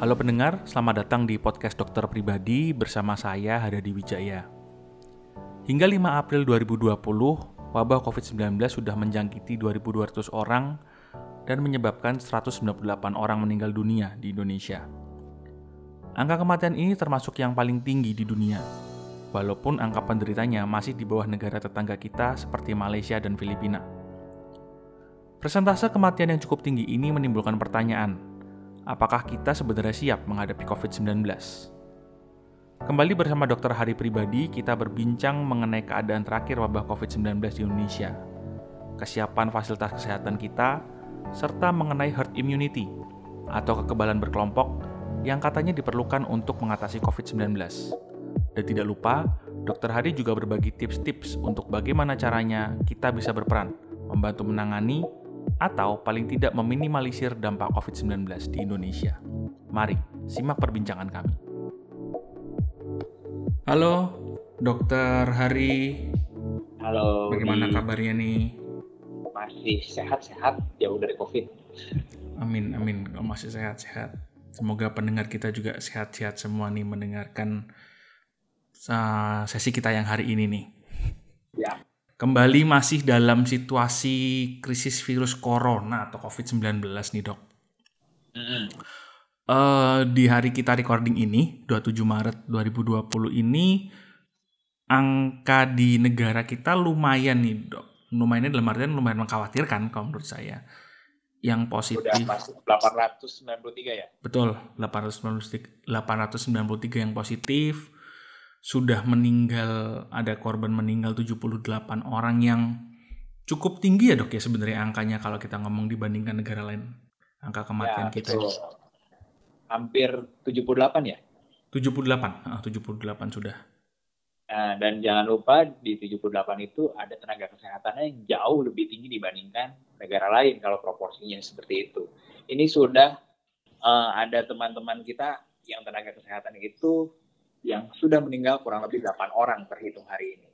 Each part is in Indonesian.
Halo pendengar, selamat datang di podcast dokter pribadi bersama saya Hadadi Wijaya. Hingga 5 April 2020, wabah COVID-19 sudah menjangkiti 2.200 orang dan menyebabkan 198 orang meninggal dunia di Indonesia. Angka kematian ini termasuk yang paling tinggi di dunia, walaupun angka penderitanya masih di bawah negara tetangga kita seperti Malaysia dan Filipina. Persentase kematian yang cukup tinggi ini menimbulkan pertanyaan, apakah kita sebenarnya siap menghadapi COVID-19? Kembali bersama Dr. Hari Pribadi, kita berbincang mengenai keadaan terakhir wabah COVID-19 di Indonesia, kesiapan fasilitas kesehatan kita, serta mengenai herd immunity atau kekebalan berkelompok yang katanya diperlukan untuk mengatasi COVID-19. Dan tidak lupa, Dr. Hari juga berbagi tips-tips untuk bagaimana caranya kita bisa berperan membantu menangani atau paling tidak meminimalisir dampak COVID-19 di Indonesia. Mari, simak perbincangan kami. Halo, Dokter Hari. Halo. Bagaimana Di- kabarnya nih? Masih sehat-sehat, jauh dari COVID. Amin, amin. Kalau masih sehat-sehat. Semoga pendengar kita juga sehat-sehat semua nih mendengarkan uh, sesi kita yang hari ini nih. Ya. Kembali masih dalam situasi krisis virus corona atau COVID-19 nih dok. Eh, di hari kita recording ini, 27 Maret 2020 ini, angka di negara kita lumayan nih dok. Lumayan dalam artian lumayan mengkhawatirkan kalau menurut saya. Yang Udah positif, masuk 893 ya? betul, 893, 893 yang positif, sudah meninggal, ada korban meninggal 78 orang yang cukup tinggi ya dok ya sebenarnya angkanya kalau kita ngomong dibandingkan negara lain. Angka kematian ya, kita. betul. Hampir 78 ya? 78, ah, 78 sudah. Nah, dan jangan lupa di 78 itu ada tenaga kesehatannya yang jauh lebih tinggi dibandingkan negara lain kalau proporsinya seperti itu. Ini sudah eh, ada teman-teman kita yang tenaga kesehatan itu yang sudah meninggal kurang lebih 8 orang terhitung hari ini.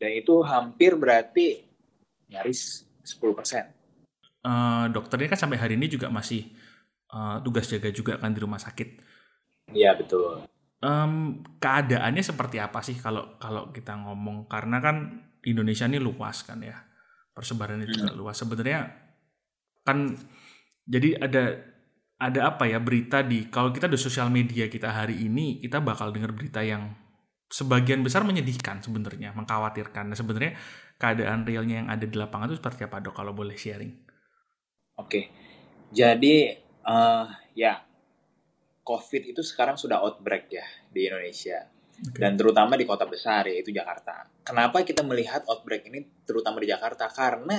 Dan itu hampir berarti nyaris 10 persen. Eh, dokternya kan sampai hari ini juga masih eh, tugas jaga juga kan di rumah sakit. Iya betul. Em, keadaannya seperti apa sih kalau kalau kita ngomong karena kan Indonesia ini luas kan ya persebarannya juga luas sebenarnya kan jadi ada ada apa ya berita di kalau kita di sosial media kita hari ini kita bakal dengar berita yang sebagian besar menyedihkan sebenarnya mengkhawatirkan nah sebenarnya keadaan realnya yang ada di lapangan itu seperti apa dok kalau boleh sharing Oke, jadi eh, ya COVID itu sekarang sudah outbreak ya di Indonesia Oke. dan terutama di kota besar yaitu Jakarta. Kenapa kita melihat outbreak ini terutama di Jakarta? Karena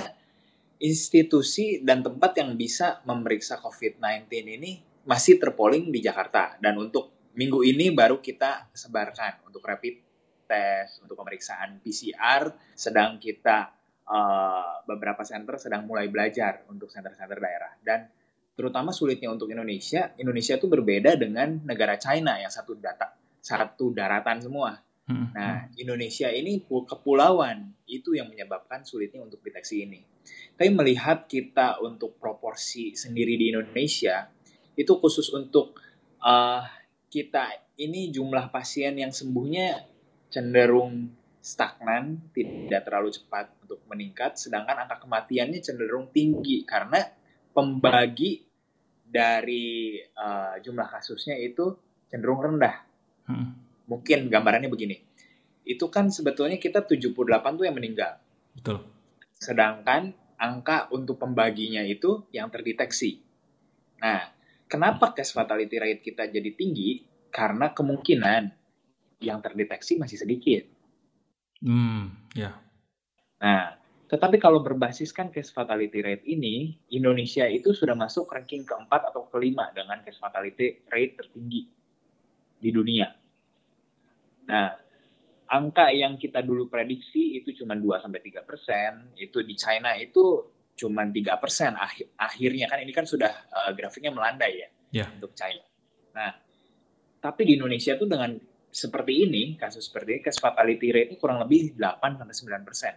institusi dan tempat yang bisa memeriksa COVID-19 ini masih terpoling di Jakarta. Dan untuk minggu ini baru kita sebarkan untuk rapid test untuk pemeriksaan PCR sedang kita eh, beberapa center sedang mulai belajar untuk center-center daerah. Dan terutama sulitnya untuk Indonesia Indonesia itu berbeda dengan negara China yang satu data satu daratan semua Hmm, Nah, Indonesia ini pu- kepulauan itu yang menyebabkan sulitnya untuk deteksi ini. Tapi melihat kita untuk proporsi sendiri di Indonesia itu khusus untuk eh, kita ini jumlah pasien yang sembuhnya cenderung stagnan, tidak terlalu cepat untuk meningkat, sedangkan angka kematiannya cenderung tinggi karena pembagi dari eh, jumlah kasusnya itu cenderung rendah. Hmm, mungkin gambarannya begini. Itu kan sebetulnya kita 78 tuh yang meninggal. betul Sedangkan angka untuk pembaginya itu yang terdeteksi. Nah, kenapa case fatality rate kita jadi tinggi? Karena kemungkinan yang terdeteksi masih sedikit. hmm ya Nah, tetapi kalau berbasiskan case fatality rate ini, Indonesia itu sudah masuk ranking keempat atau kelima dengan case fatality rate tertinggi di dunia. Nah, angka yang kita dulu prediksi itu cuma 2-3 persen, itu di China itu cuma 3 persen akhirnya kan ini kan sudah eh, grafiknya melandai ya Ya. untuk China. Nah, tapi di Indonesia tuh dengan seperti ini, kasus seperti ini, case fatality rate kurang lebih 8-9 persen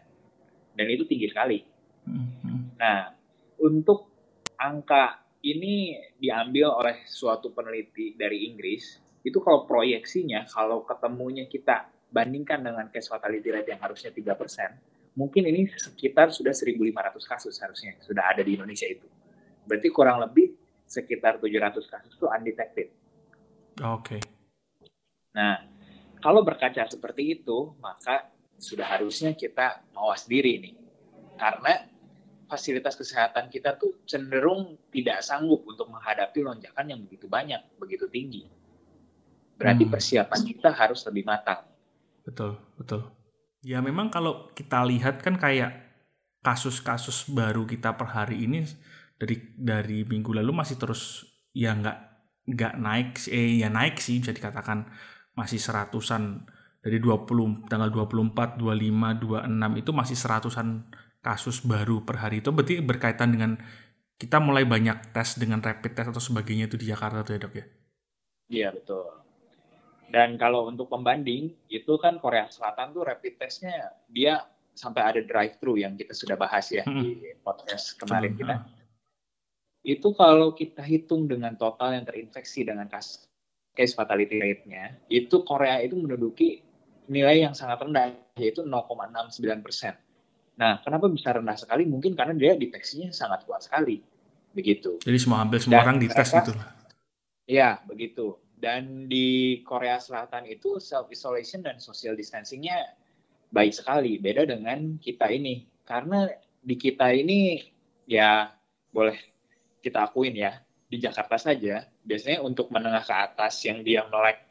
dan itu tinggi sekali. Hmm, hmm. Nah, untuk angka ini diambil oleh suatu peneliti dari Inggris. Itu kalau proyeksinya, kalau ketemunya kita bandingkan dengan case fatality rate yang harusnya 3%, mungkin ini sekitar sudah 1.500 kasus harusnya sudah ada di Indonesia itu. Berarti kurang lebih sekitar 700 kasus itu undetected. Oke. Okay. Nah, kalau berkaca seperti itu, maka sudah harusnya kita mawas diri nih. Karena fasilitas kesehatan kita tuh cenderung tidak sanggup untuk menghadapi lonjakan yang begitu banyak, begitu tinggi. Berarti hmm. persiapan kita harus lebih matang. Betul, betul. Ya memang kalau kita lihat kan kayak kasus-kasus baru kita per hari ini dari dari minggu lalu masih terus ya nggak nggak naik eh ya naik sih bisa dikatakan masih seratusan dari 20 tanggal 24, 25, 26 itu masih seratusan kasus baru per hari itu berarti berkaitan dengan kita mulai banyak tes dengan rapid test atau sebagainya itu di Jakarta tuh ya dok ya? Iya betul. Dan kalau untuk pembanding itu kan Korea Selatan tuh rapid testnya dia sampai ada drive thru yang kita sudah bahas ya hmm. di podcast kemarin Cuma, kita. Itu kalau kita hitung dengan total yang terinfeksi dengan kasus case fatality rate-nya, itu Korea itu menduduki nilai yang sangat rendah yaitu 0,69 persen. Nah, kenapa bisa rendah sekali? Mungkin karena dia deteksinya sangat kuat sekali. Begitu. Jadi semua hampir semua Dan orang dites gitu. Iya, begitu. Dan di Korea Selatan itu self isolation dan social distancingnya baik sekali. Beda dengan kita ini. Karena di kita ini ya boleh kita akuin ya di Jakarta saja biasanya untuk menengah ke atas yang dia melek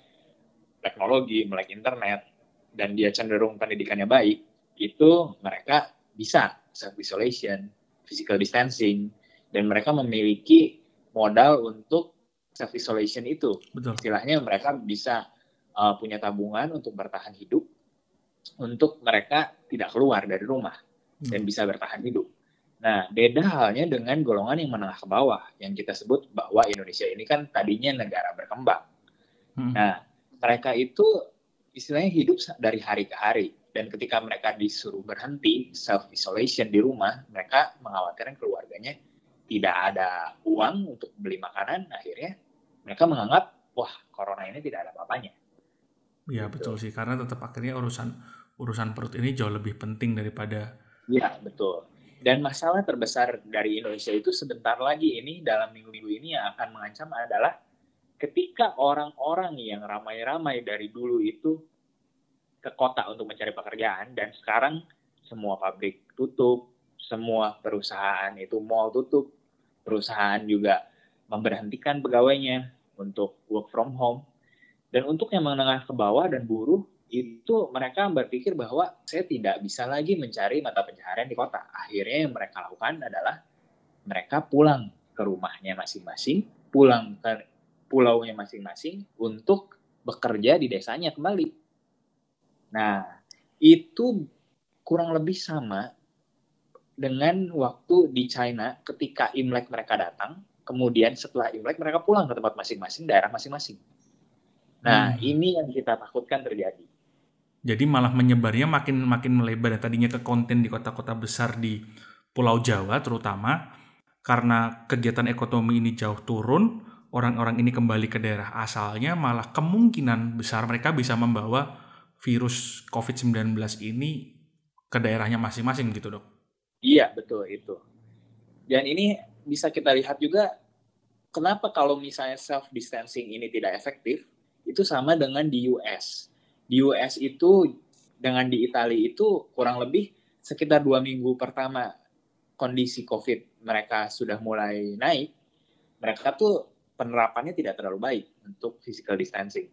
teknologi, melek internet dan dia cenderung pendidikannya baik, itu mereka bisa self isolation, physical distancing, dan mereka memiliki modal untuk self isolation itu. Betul. Istilahnya mereka bisa uh, punya tabungan untuk bertahan hidup, untuk mereka tidak keluar dari rumah hmm. dan bisa bertahan hidup. Nah, beda halnya dengan golongan yang menengah ke bawah, yang kita sebut bahwa Indonesia ini kan tadinya negara berkembang. Hmm. Nah, mereka itu istilahnya hidup dari hari ke hari dan ketika mereka disuruh berhenti self isolation di rumah mereka mengkhawatirkan keluarganya tidak ada uang untuk beli makanan akhirnya mereka menganggap wah corona ini tidak ada apa-apanya. Iya gitu. betul sih. Karena tetap akhirnya urusan urusan perut ini jauh lebih penting daripada Iya betul. Dan masalah terbesar dari Indonesia itu sebentar lagi ini dalam minggu-minggu ini yang akan mengancam adalah ketika orang-orang yang ramai-ramai dari dulu itu ke kota untuk mencari pekerjaan dan sekarang semua pabrik tutup, semua perusahaan itu mall tutup, perusahaan juga memberhentikan pegawainya untuk work from home. Dan untuk yang menengah ke bawah dan buruh itu mereka berpikir bahwa saya tidak bisa lagi mencari mata pencaharian di kota. Akhirnya yang mereka lakukan adalah mereka pulang ke rumahnya masing-masing, pulang ke pulaunya masing-masing untuk bekerja di desanya kembali. Nah, itu kurang lebih sama dengan waktu di China ketika Imlek mereka datang, kemudian setelah Imlek mereka pulang ke tempat masing-masing, daerah masing-masing. Nah, hmm. ini yang kita takutkan terjadi. Jadi malah menyebarnya makin makin melebar. Tadinya ke konten di kota-kota besar di Pulau Jawa terutama karena kegiatan ekonomi ini jauh turun, orang-orang ini kembali ke daerah asalnya, malah kemungkinan besar mereka bisa membawa virus COVID-19 ini ke daerahnya masing-masing gitu dok? Iya betul itu. Dan ini bisa kita lihat juga kenapa kalau misalnya self distancing ini tidak efektif itu sama dengan di US. Di US itu dengan di Italia itu kurang lebih sekitar dua minggu pertama kondisi COVID mereka sudah mulai naik, mereka tuh penerapannya tidak terlalu baik untuk physical distancing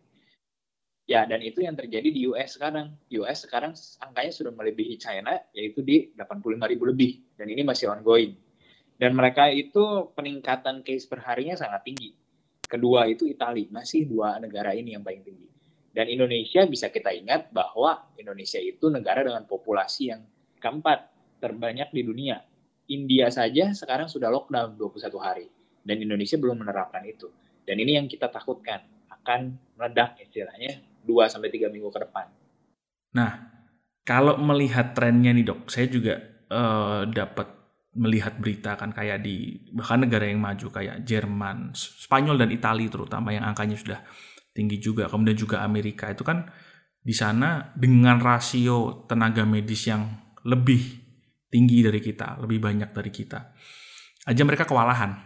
Ya, dan itu yang terjadi di US sekarang. US sekarang angkanya sudah melebihi China, yaitu di 85 ribu lebih. Dan ini masih ongoing. Dan mereka itu peningkatan case per harinya sangat tinggi. Kedua itu Italia, masih dua negara ini yang paling tinggi. Dan Indonesia bisa kita ingat bahwa Indonesia itu negara dengan populasi yang keempat terbanyak di dunia. India saja sekarang sudah lockdown 21 hari. Dan Indonesia belum menerapkan itu. Dan ini yang kita takutkan akan meledak istilahnya 2 sampai 3 minggu ke depan. Nah, kalau melihat trennya nih dok, saya juga uh, dapat melihat berita kan kayak di bahkan negara yang maju kayak Jerman, Spanyol dan Italia terutama yang angkanya sudah tinggi juga, kemudian juga Amerika itu kan di sana dengan rasio tenaga medis yang lebih tinggi dari kita, lebih banyak dari kita. Aja mereka kewalahan.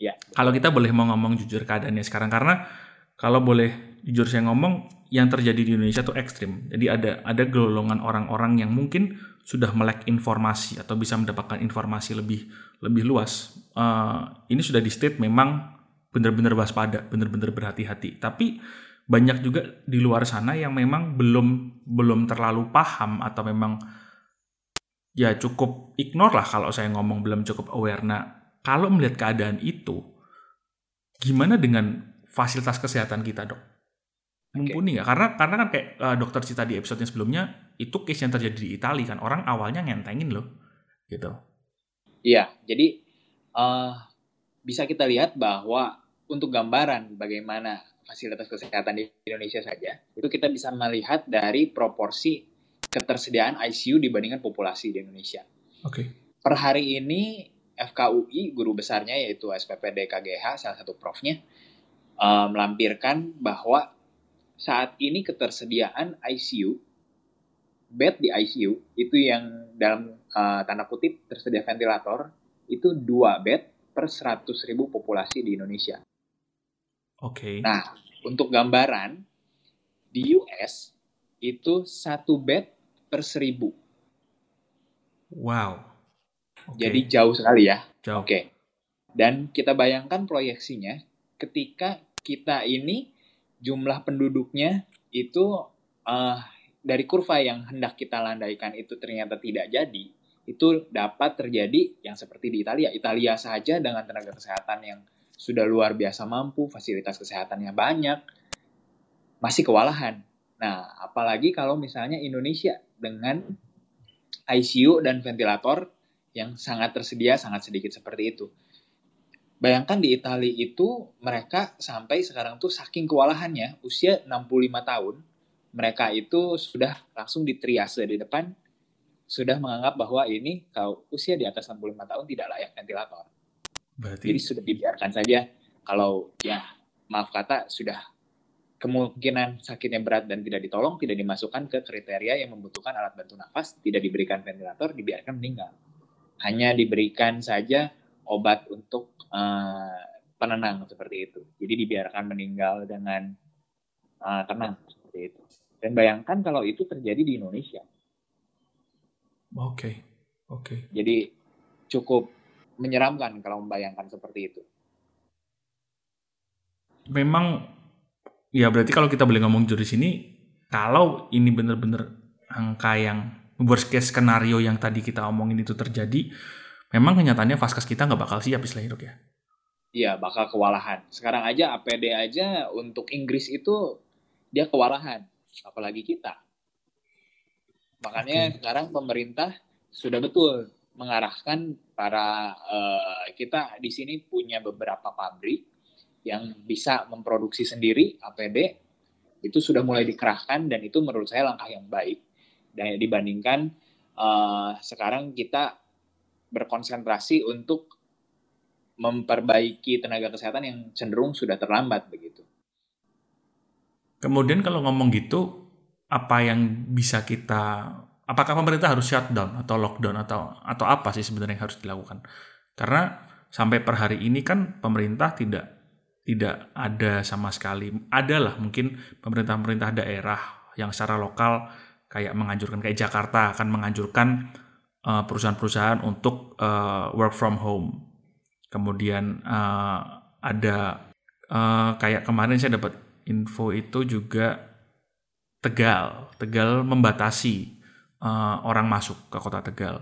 Ya. Kalau kita boleh mau ngomong jujur keadaannya sekarang karena kalau boleh jujur saya ngomong yang terjadi di Indonesia itu ekstrim. Jadi ada ada golongan orang-orang yang mungkin sudah melek informasi atau bisa mendapatkan informasi lebih lebih luas. Uh, ini sudah di state memang benar-benar waspada, benar-benar berhati-hati. Tapi banyak juga di luar sana yang memang belum belum terlalu paham atau memang ya cukup ignore lah kalau saya ngomong belum cukup aware. Nah, kalau melihat keadaan itu, gimana dengan fasilitas kesehatan kita, dok? Mumpuni nggak? Karena karena kan kayak uh, dokter Cita di episode yang sebelumnya itu case yang terjadi di Italia kan orang awalnya ngentengin loh, gitu. Iya, jadi uh, bisa kita lihat bahwa untuk gambaran bagaimana fasilitas kesehatan di Indonesia saja, itu kita bisa melihat dari proporsi ketersediaan ICU dibandingkan populasi di Indonesia. Oke. Okay. Per hari ini FKUI guru besarnya yaitu SPPD KGH salah satu profnya uh, melampirkan bahwa saat ini ketersediaan ICU, bed di ICU itu yang dalam uh, tanda kutip tersedia ventilator itu dua bed per 100 ribu populasi di Indonesia. Oke. Okay. Nah, untuk gambaran di US itu satu bed per seribu. Wow. Okay. Jadi jauh sekali ya. Jauh. Oke. Okay. Dan kita bayangkan proyeksinya ketika kita ini jumlah penduduknya itu uh, dari kurva yang hendak kita landaikan itu ternyata tidak jadi, itu dapat terjadi yang seperti di Italia. Italia saja dengan tenaga kesehatan yang sudah luar biasa mampu, fasilitas kesehatannya banyak, masih kewalahan. Nah, apalagi kalau misalnya Indonesia dengan ICU dan ventilator yang sangat tersedia, sangat sedikit seperti itu. Bayangkan di Italia itu mereka sampai sekarang tuh saking kewalahannya usia 65 tahun mereka itu sudah langsung di triase di depan sudah menganggap bahwa ini kalau usia di atas 65 tahun tidak layak ventilator. Berarti... Jadi sudah dibiarkan saja kalau ya maaf kata sudah kemungkinan sakitnya berat dan tidak ditolong tidak dimasukkan ke kriteria yang membutuhkan alat bantu nafas tidak diberikan ventilator dibiarkan meninggal hanya diberikan saja obat untuk uh, penenang seperti itu. Jadi dibiarkan meninggal dengan uh, tenang seperti itu. Dan bayangkan kalau itu terjadi di Indonesia. Oke, okay. oke. Okay. Jadi cukup menyeramkan kalau membayangkan seperti itu. Memang, ya berarti kalau kita boleh ngomong jujur di sini, kalau ini benar-benar angka yang worst case skenario yang tadi kita omongin itu terjadi, memang kenyataannya Vaskes kita nggak bakal siap istilahnya dok ya? Iya, bakal kewalahan. Sekarang aja APD aja untuk Inggris itu dia kewalahan, apalagi kita. Makanya okay. sekarang pemerintah sudah betul mengarahkan para uh, kita di sini punya beberapa pabrik yang bisa memproduksi sendiri APD itu sudah mulai dikerahkan dan itu menurut saya langkah yang baik dan dibandingkan uh, sekarang kita berkonsentrasi untuk memperbaiki tenaga kesehatan yang cenderung sudah terlambat begitu. Kemudian kalau ngomong gitu, apa yang bisa kita apakah pemerintah harus shutdown atau lockdown atau atau apa sih sebenarnya yang harus dilakukan? Karena sampai per hari ini kan pemerintah tidak tidak ada sama sekali. Adalah mungkin pemerintah-pemerintah daerah yang secara lokal kayak menganjurkan kayak Jakarta akan menganjurkan perusahaan-perusahaan untuk uh, work from home. Kemudian uh, ada uh, kayak kemarin saya dapat info itu juga Tegal, Tegal membatasi uh, orang masuk ke kota Tegal.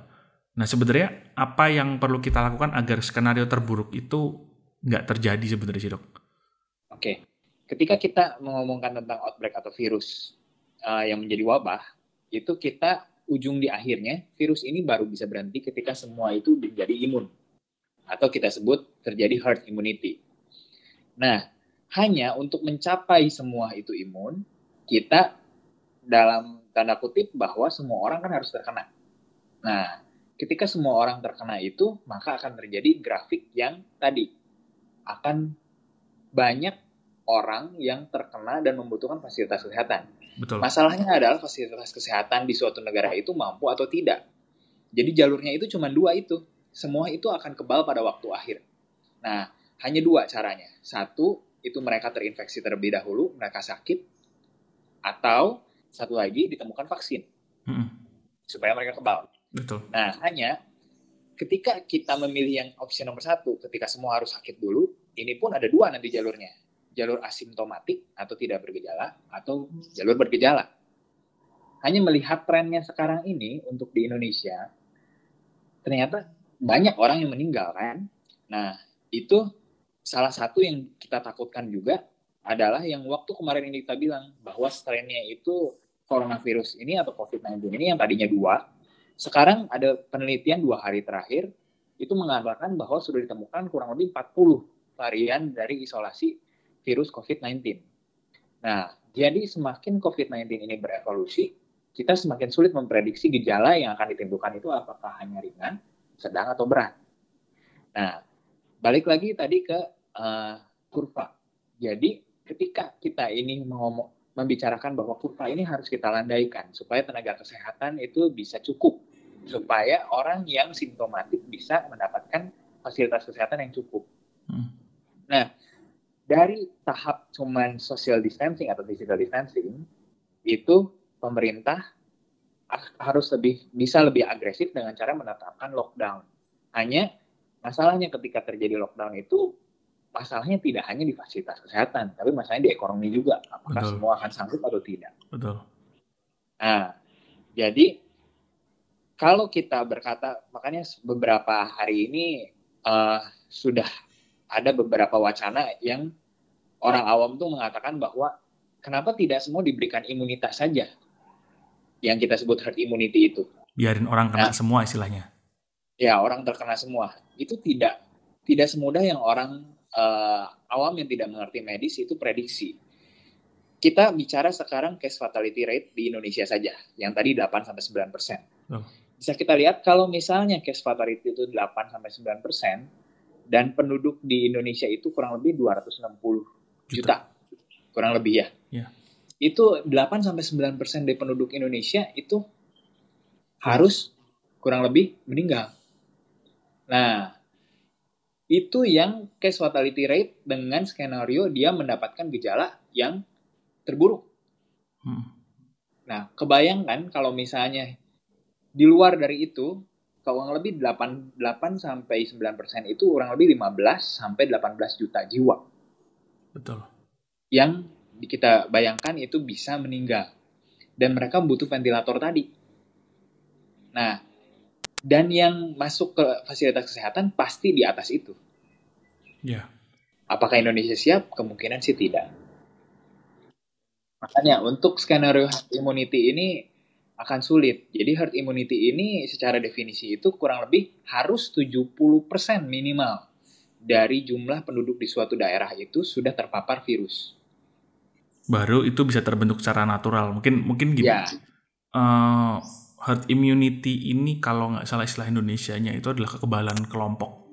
Nah sebenarnya apa yang perlu kita lakukan agar skenario terburuk itu nggak terjadi sebenarnya sih dok? Oke, ketika kita mengomongkan tentang outbreak atau virus uh, yang menjadi wabah, itu kita ujung di akhirnya virus ini baru bisa berhenti ketika semua itu menjadi imun atau kita sebut terjadi herd immunity. Nah, hanya untuk mencapai semua itu imun, kita dalam tanda kutip bahwa semua orang kan harus terkena. Nah, ketika semua orang terkena itu, maka akan terjadi grafik yang tadi akan banyak orang yang terkena dan membutuhkan fasilitas kesehatan. Betul. Masalahnya adalah fasilitas kesehatan di suatu negara itu mampu atau tidak. Jadi jalurnya itu cuma dua itu. Semua itu akan kebal pada waktu akhir. Nah, hanya dua caranya. Satu, itu mereka terinfeksi terlebih dahulu, mereka sakit. Atau satu lagi ditemukan vaksin. Mm-mm. Supaya mereka kebal. Betul. Nah, hanya ketika kita memilih yang opsi nomor satu, ketika semua harus sakit dulu, ini pun ada dua nanti jalurnya. Jalur asimptomatik atau tidak bergejala, atau jalur bergejala. Hanya melihat trennya sekarang ini untuk di Indonesia, ternyata banyak orang yang meninggal kan. Nah, itu salah satu yang kita takutkan juga adalah yang waktu kemarin ini kita bilang bahwa strainnya itu coronavirus ini atau COVID-19 ini yang tadinya dua, sekarang ada penelitian dua hari terakhir itu mengatakan bahwa sudah ditemukan kurang lebih 40 varian dari isolasi virus COVID-19. Nah, jadi semakin COVID-19 ini berevolusi, kita semakin sulit memprediksi gejala yang akan ditimbulkan itu apakah hanya ringan, sedang, atau berat. Nah, balik lagi tadi ke uh, kurva. Jadi, ketika kita ini ngomong membicarakan bahwa kurva ini harus kita landaikan supaya tenaga kesehatan itu bisa cukup supaya orang yang simptomatik bisa mendapatkan fasilitas kesehatan yang cukup. Hmm. Nah, dari tahap cuman social distancing atau physical distancing itu pemerintah harus lebih bisa lebih agresif dengan cara menetapkan lockdown. Hanya masalahnya ketika terjadi lockdown itu masalahnya tidak hanya di fasilitas kesehatan, tapi masalahnya di ekonomi juga. Apakah Betul. semua akan sanggup atau tidak? Betul. Nah, jadi kalau kita berkata, makanya beberapa hari ini uh, sudah ada beberapa wacana yang orang awam tuh mengatakan bahwa kenapa tidak semua diberikan imunitas saja yang kita sebut herd immunity itu. Biarin orang kena nah, semua istilahnya. Ya, orang terkena semua. Itu tidak tidak semudah yang orang uh, awam yang tidak mengerti medis itu prediksi. Kita bicara sekarang case fatality rate di Indonesia saja, yang tadi 8 sampai 9 persen. Oh. Bisa kita lihat kalau misalnya case fatality itu 8 sampai 9 persen, dan penduduk di Indonesia itu kurang lebih 260 juta, juta. kurang lebih ya. ya itu 8 sampai 9% dari penduduk Indonesia itu harus kurang lebih meninggal. Nah, itu yang case fatality rate dengan skenario dia mendapatkan gejala yang terburuk. Hmm. Nah, kebayangkan kalau misalnya di luar dari itu, kurang lebih 8, 8 sampai 9% itu kurang lebih 15 sampai 18 juta jiwa. Betul. Yang kita bayangkan itu bisa meninggal. Dan mereka butuh ventilator tadi. Nah, dan yang masuk ke fasilitas kesehatan pasti di atas itu. Ya. Apakah Indonesia siap? Kemungkinan sih tidak. Makanya untuk skenario herd immunity ini akan sulit. Jadi herd immunity ini secara definisi itu kurang lebih harus 70% minimal dari jumlah penduduk di suatu daerah itu sudah terpapar virus baru itu bisa terbentuk secara natural. Mungkin mungkin gini. Yeah. Ya. Uh, herd immunity ini kalau nggak salah istilah Indonesia-nya itu adalah kekebalan kelompok.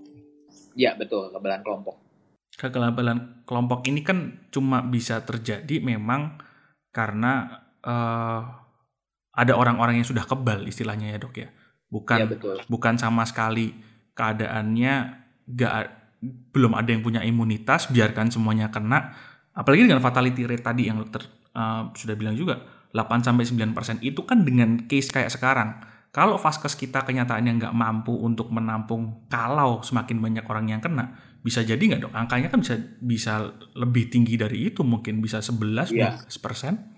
Ya betul kekebalan kelompok. Kekebalan kelompok ini kan cuma bisa terjadi memang karena uh, ada orang-orang yang sudah kebal istilahnya ya dok ya. Bukan ya, betul. bukan sama sekali keadaannya nggak belum ada yang punya imunitas biarkan semuanya kena apalagi dengan fatality rate tadi yang dokter uh, sudah bilang juga 8 sampai 9% itu kan dengan case kayak sekarang. Kalau vaskes kita kenyataannya nggak mampu untuk menampung kalau semakin banyak orang yang kena, bisa jadi nggak dok? Angkanya kan bisa bisa lebih tinggi dari itu, mungkin bisa 11 ya. persen.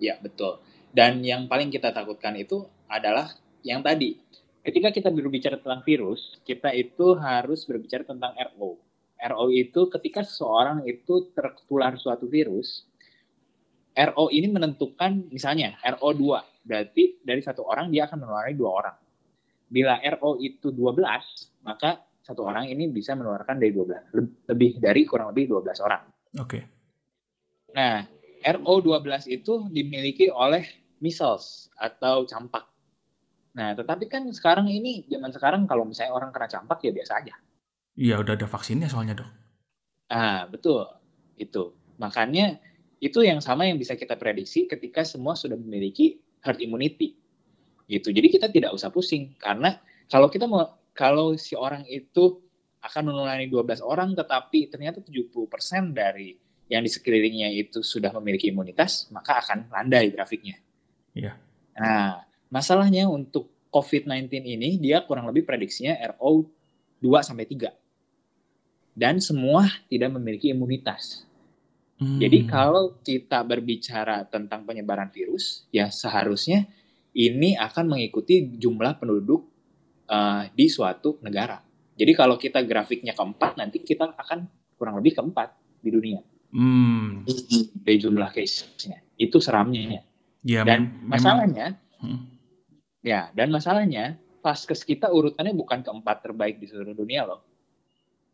Ya betul. Dan yang paling kita takutkan itu adalah yang tadi. Ketika kita berbicara tentang virus, kita itu harus berbicara tentang RO. RO itu ketika seseorang itu tertular suatu virus, RO ini menentukan misalnya RO2, berarti dari satu orang dia akan menulari dua orang. Bila RO itu 12, maka satu orang ini bisa menularkan dari 12, lebih dari kurang lebih 12 orang. Oke. Okay. Nah, RO12 itu dimiliki oleh measles atau campak. Nah, tetapi kan sekarang ini, zaman sekarang kalau misalnya orang kena campak ya biasa aja. Iya, udah ada vaksinnya soalnya dok. Ah, betul. Itu. Makanya itu yang sama yang bisa kita prediksi ketika semua sudah memiliki herd immunity. Gitu. Jadi kita tidak usah pusing karena kalau kita mau kalau si orang itu akan menulari 12 orang tetapi ternyata 70% dari yang di sekelilingnya itu sudah memiliki imunitas, maka akan landai grafiknya. Iya. Nah, masalahnya untuk COVID-19 ini dia kurang lebih prediksinya RO 2 sampai 3. Dan semua tidak memiliki imunitas. Hmm. Jadi kalau kita berbicara tentang penyebaran virus, ya seharusnya ini akan mengikuti jumlah penduduk uh, di suatu negara. Jadi kalau kita grafiknya keempat, nanti kita akan kurang lebih keempat di dunia. Hmm. Dari jumlah case-nya. Itu seramnya. Ya, dan masalahnya, hmm. ya, dan masalahnya, paskes kita urutannya bukan keempat terbaik di seluruh dunia loh.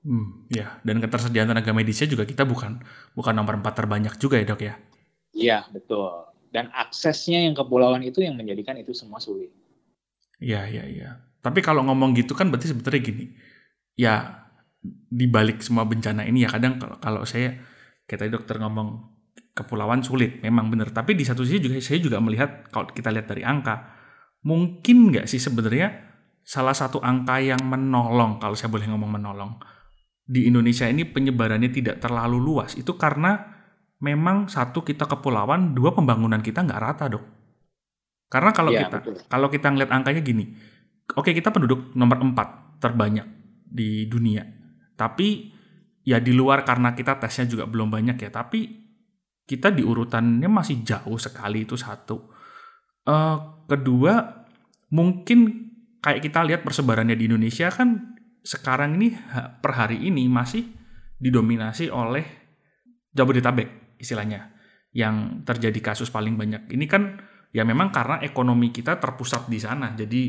Hmm, ya, dan ketersediaan tenaga medisnya juga kita bukan bukan nomor empat terbanyak juga ya dok ya? Iya betul. Dan aksesnya yang kepulauan itu yang menjadikan itu semua sulit. Iya iya iya. Tapi kalau ngomong gitu kan berarti sebetulnya gini, ya di balik semua bencana ini ya kadang kalau, kalau saya kayak tadi dokter ngomong kepulauan sulit, memang benar. Tapi di satu sisi juga saya juga melihat kalau kita lihat dari angka, mungkin nggak sih sebenarnya salah satu angka yang menolong kalau saya boleh ngomong menolong di Indonesia ini penyebarannya tidak terlalu luas itu karena memang satu kita kepulauan, dua pembangunan kita nggak rata dok. Karena kalau ya, kita betul. kalau kita ngeliat angkanya gini, oke kita penduduk nomor empat terbanyak di dunia, tapi ya di luar karena kita tesnya juga belum banyak ya, tapi kita di urutannya masih jauh sekali itu satu. Uh, kedua mungkin kayak kita lihat persebarannya di Indonesia kan sekarang ini per hari ini masih didominasi oleh Jabodetabek istilahnya yang terjadi kasus paling banyak. Ini kan ya memang karena ekonomi kita terpusat di sana, jadi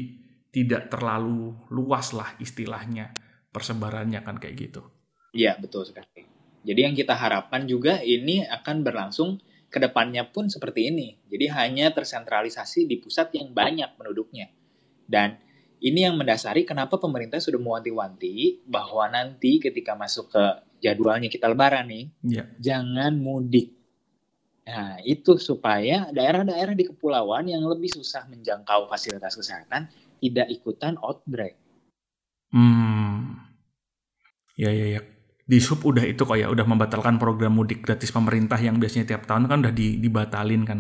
tidak terlalu luas lah istilahnya persebarannya kan kayak gitu. Iya betul sekali. Jadi yang kita harapkan juga ini akan berlangsung ke depannya pun seperti ini. Jadi hanya tersentralisasi di pusat yang banyak penduduknya. Dan ini yang mendasari kenapa pemerintah sudah mewanti-wanti bahwa nanti ketika masuk ke jadwalnya kita lebaran nih, yeah. jangan mudik. Nah, itu supaya daerah-daerah di kepulauan yang lebih susah menjangkau fasilitas kesehatan tidak ikutan outbreak. Hmm. Ya, ya, ya. Di sub udah itu kok ya, udah membatalkan program mudik gratis pemerintah yang biasanya tiap tahun kan udah dibatalin kan.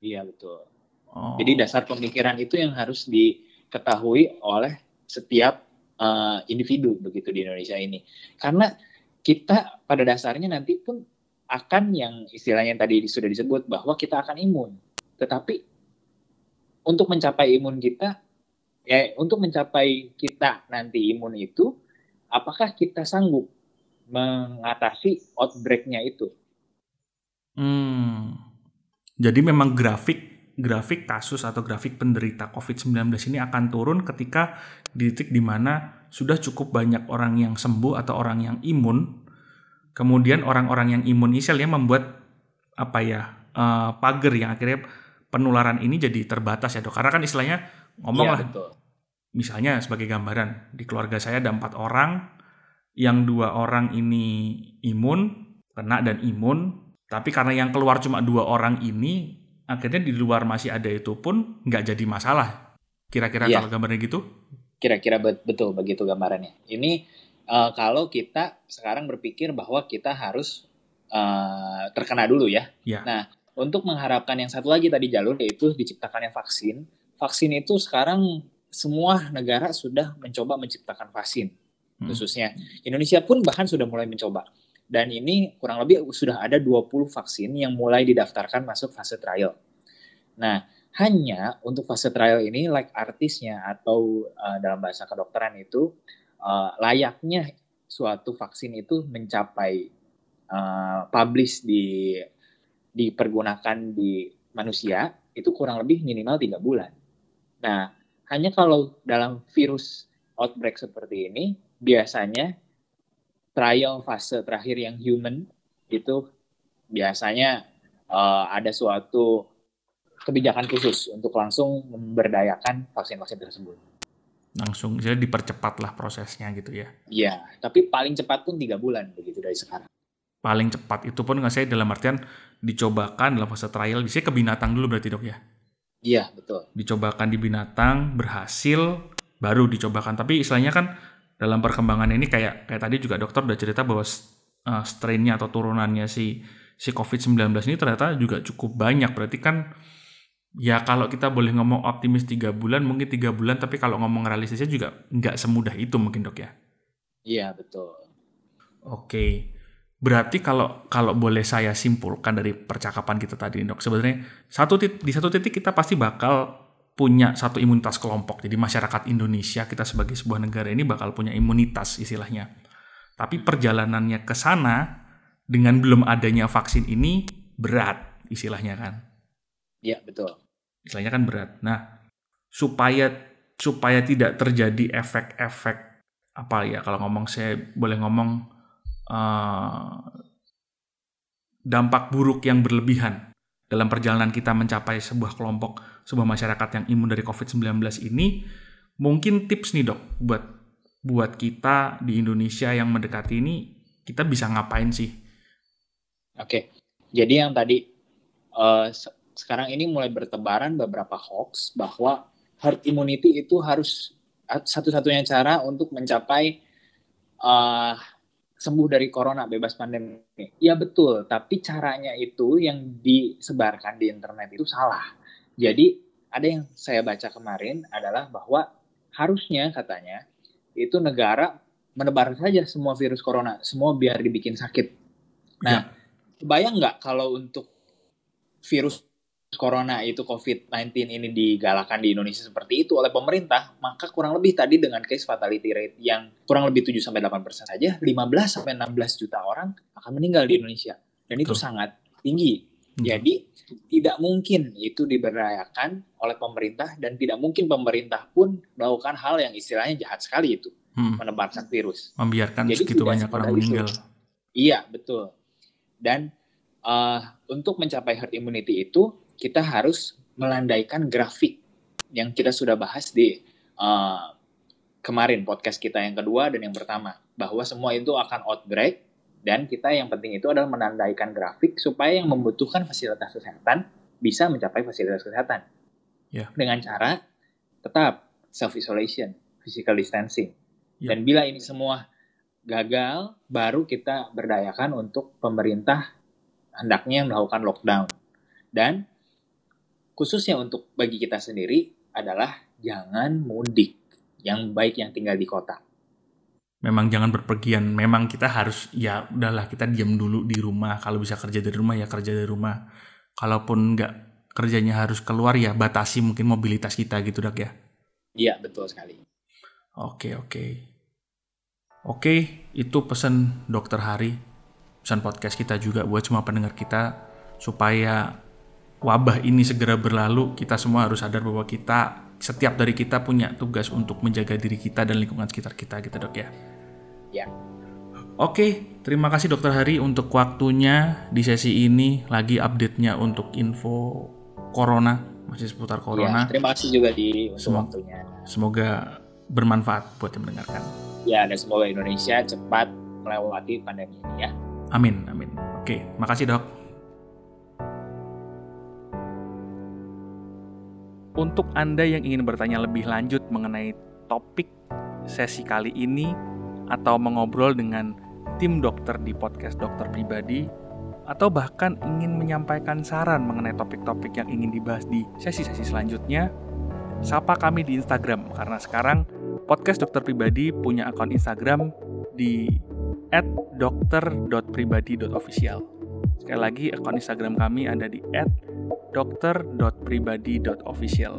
Iya, betul. Oh. Jadi dasar pemikiran itu yang harus di diketahui oleh setiap uh, individu begitu di Indonesia ini. Karena kita pada dasarnya nanti pun akan yang istilahnya yang tadi sudah disebut bahwa kita akan imun. Tetapi untuk mencapai imun kita ya untuk mencapai kita nanti imun itu apakah kita sanggup mengatasi outbreak-nya itu? Hmm. Jadi memang grafik grafik kasus atau grafik penderita COVID-19 ini akan turun ketika di titik di mana sudah cukup banyak orang yang sembuh atau orang yang imun. Kemudian orang-orang yang imun ini ya membuat apa ya uh, pagar yang akhirnya penularan ini jadi terbatas ya dok. Karena kan istilahnya ngomong ya, lah, misalnya sebagai gambaran di keluarga saya ada empat orang, yang dua orang ini imun, kena dan imun, tapi karena yang keluar cuma dua orang ini akhirnya di luar masih ada itu pun nggak jadi masalah. Kira-kira ya. kalau gambarnya gitu? Kira-kira betul begitu gambarannya. Ini uh, kalau kita sekarang berpikir bahwa kita harus uh, terkena dulu ya. ya. Nah, untuk mengharapkan yang satu lagi tadi jalur yaitu diciptakannya vaksin. Vaksin itu sekarang semua negara sudah mencoba menciptakan vaksin. Hmm. Khususnya Indonesia pun bahkan sudah mulai mencoba dan ini kurang lebih sudah ada 20 vaksin yang mulai didaftarkan masuk fase trial. Nah, hanya untuk fase trial ini like artisnya atau uh, dalam bahasa kedokteran itu uh, layaknya suatu vaksin itu mencapai uh, publish di dipergunakan di manusia itu kurang lebih minimal tiga bulan. Nah, hanya kalau dalam virus outbreak seperti ini biasanya trial fase terakhir yang human itu biasanya uh, ada suatu kebijakan khusus untuk langsung memberdayakan vaksin-vaksin tersebut. Langsung, jadi dipercepat lah prosesnya gitu ya? Iya, tapi paling cepat pun tiga bulan begitu dari sekarang. Paling cepat itu pun nggak saya dalam artian dicobakan dalam fase trial, bisa ke binatang dulu berarti dok ya? Iya, betul. Dicobakan di binatang, berhasil, baru dicobakan. Tapi istilahnya kan dalam perkembangan ini kayak kayak tadi juga dokter udah cerita bahwa uh, strainnya atau turunannya si si COVID-19 ini ternyata juga cukup banyak. Berarti kan ya kalau kita boleh ngomong optimis tiga bulan mungkin tiga bulan tapi kalau ngomong realistisnya juga nggak semudah itu mungkin dok ya iya betul oke berarti kalau kalau boleh saya simpulkan dari percakapan kita tadi dok sebenarnya satu titik, di satu titik kita pasti bakal punya satu imunitas kelompok jadi masyarakat Indonesia kita sebagai sebuah negara ini bakal punya imunitas istilahnya tapi perjalanannya ke sana dengan belum adanya vaksin ini berat istilahnya kan Iya, betul. Istilahnya kan berat. Nah, supaya supaya tidak terjadi efek-efek apa ya kalau ngomong saya boleh ngomong uh, dampak buruk yang berlebihan dalam perjalanan kita mencapai sebuah kelompok, sebuah masyarakat yang imun dari COVID-19 ini, mungkin tips nih dok buat buat kita di Indonesia yang mendekati ini, kita bisa ngapain sih? Oke, jadi yang tadi uh, sekarang ini mulai bertebaran beberapa hoax bahwa herd immunity itu harus satu-satunya cara untuk mencapai uh, sembuh dari corona bebas pandemi. Ya betul, tapi caranya itu yang disebarkan di internet itu salah. Jadi ada yang saya baca kemarin adalah bahwa harusnya katanya itu negara menebar saja semua virus corona, semua biar dibikin sakit. Nah, ya. bayang nggak kalau untuk virus corona itu COVID-19 ini digalakan di Indonesia seperti itu oleh pemerintah, maka kurang lebih tadi dengan case fatality rate yang kurang lebih 7 sampai 8% saja, 15 sampai 16 juta orang akan meninggal di Indonesia. Dan itu sangat tinggi. Hmm. Jadi tidak mungkin itu diberdayakan oleh pemerintah dan tidak mungkin pemerintah pun melakukan hal yang istilahnya jahat sekali itu, hmm. menebarkan virus. Membiarkan Jadi segitu banyak orang meninggal. Itu. Iya, betul. Dan uh, untuk mencapai herd immunity itu kita harus melandaikan grafik yang kita sudah bahas di uh, kemarin podcast kita yang kedua dan yang pertama bahwa semua itu akan outbreak dan kita yang penting itu adalah menandaikan grafik supaya yang membutuhkan fasilitas kesehatan bisa mencapai fasilitas kesehatan yeah. dengan cara tetap self isolation, physical distancing yeah. dan bila ini semua gagal baru kita berdayakan untuk pemerintah hendaknya melakukan lockdown dan khususnya untuk bagi kita sendiri adalah jangan mudik. Yang baik yang tinggal di kota. Memang jangan berpergian. Memang kita harus ya udahlah kita diam dulu di rumah. Kalau bisa kerja dari rumah ya kerja dari rumah. Kalaupun nggak kerjanya harus keluar ya batasi mungkin mobilitas kita gitu dok ya. Iya betul sekali. Oke oke. Oke itu pesan dokter Hari. Pesan podcast kita juga buat semua pendengar kita supaya wabah ini segera berlalu, kita semua harus sadar bahwa kita setiap dari kita punya tugas untuk menjaga diri kita dan lingkungan sekitar kita gitu dok ya. Ya. Oke, terima kasih dokter Hari untuk waktunya di sesi ini lagi update-nya untuk info corona masih seputar corona. Ya, terima kasih juga di untuk semoga, waktunya. Semoga bermanfaat buat yang mendengarkan. Ya, dan semoga Indonesia cepat melewati pandemi ini ya. Amin, amin. Oke, makasih dok. Untuk Anda yang ingin bertanya lebih lanjut mengenai topik sesi kali ini atau mengobrol dengan tim dokter di podcast dokter pribadi atau bahkan ingin menyampaikan saran mengenai topik-topik yang ingin dibahas di sesi-sesi selanjutnya, sapa kami di Instagram karena sekarang podcast dokter pribadi punya akun Instagram di @dokter.pribadi.official. Sekali lagi akun Instagram kami ada di @dokter.pribadi.official.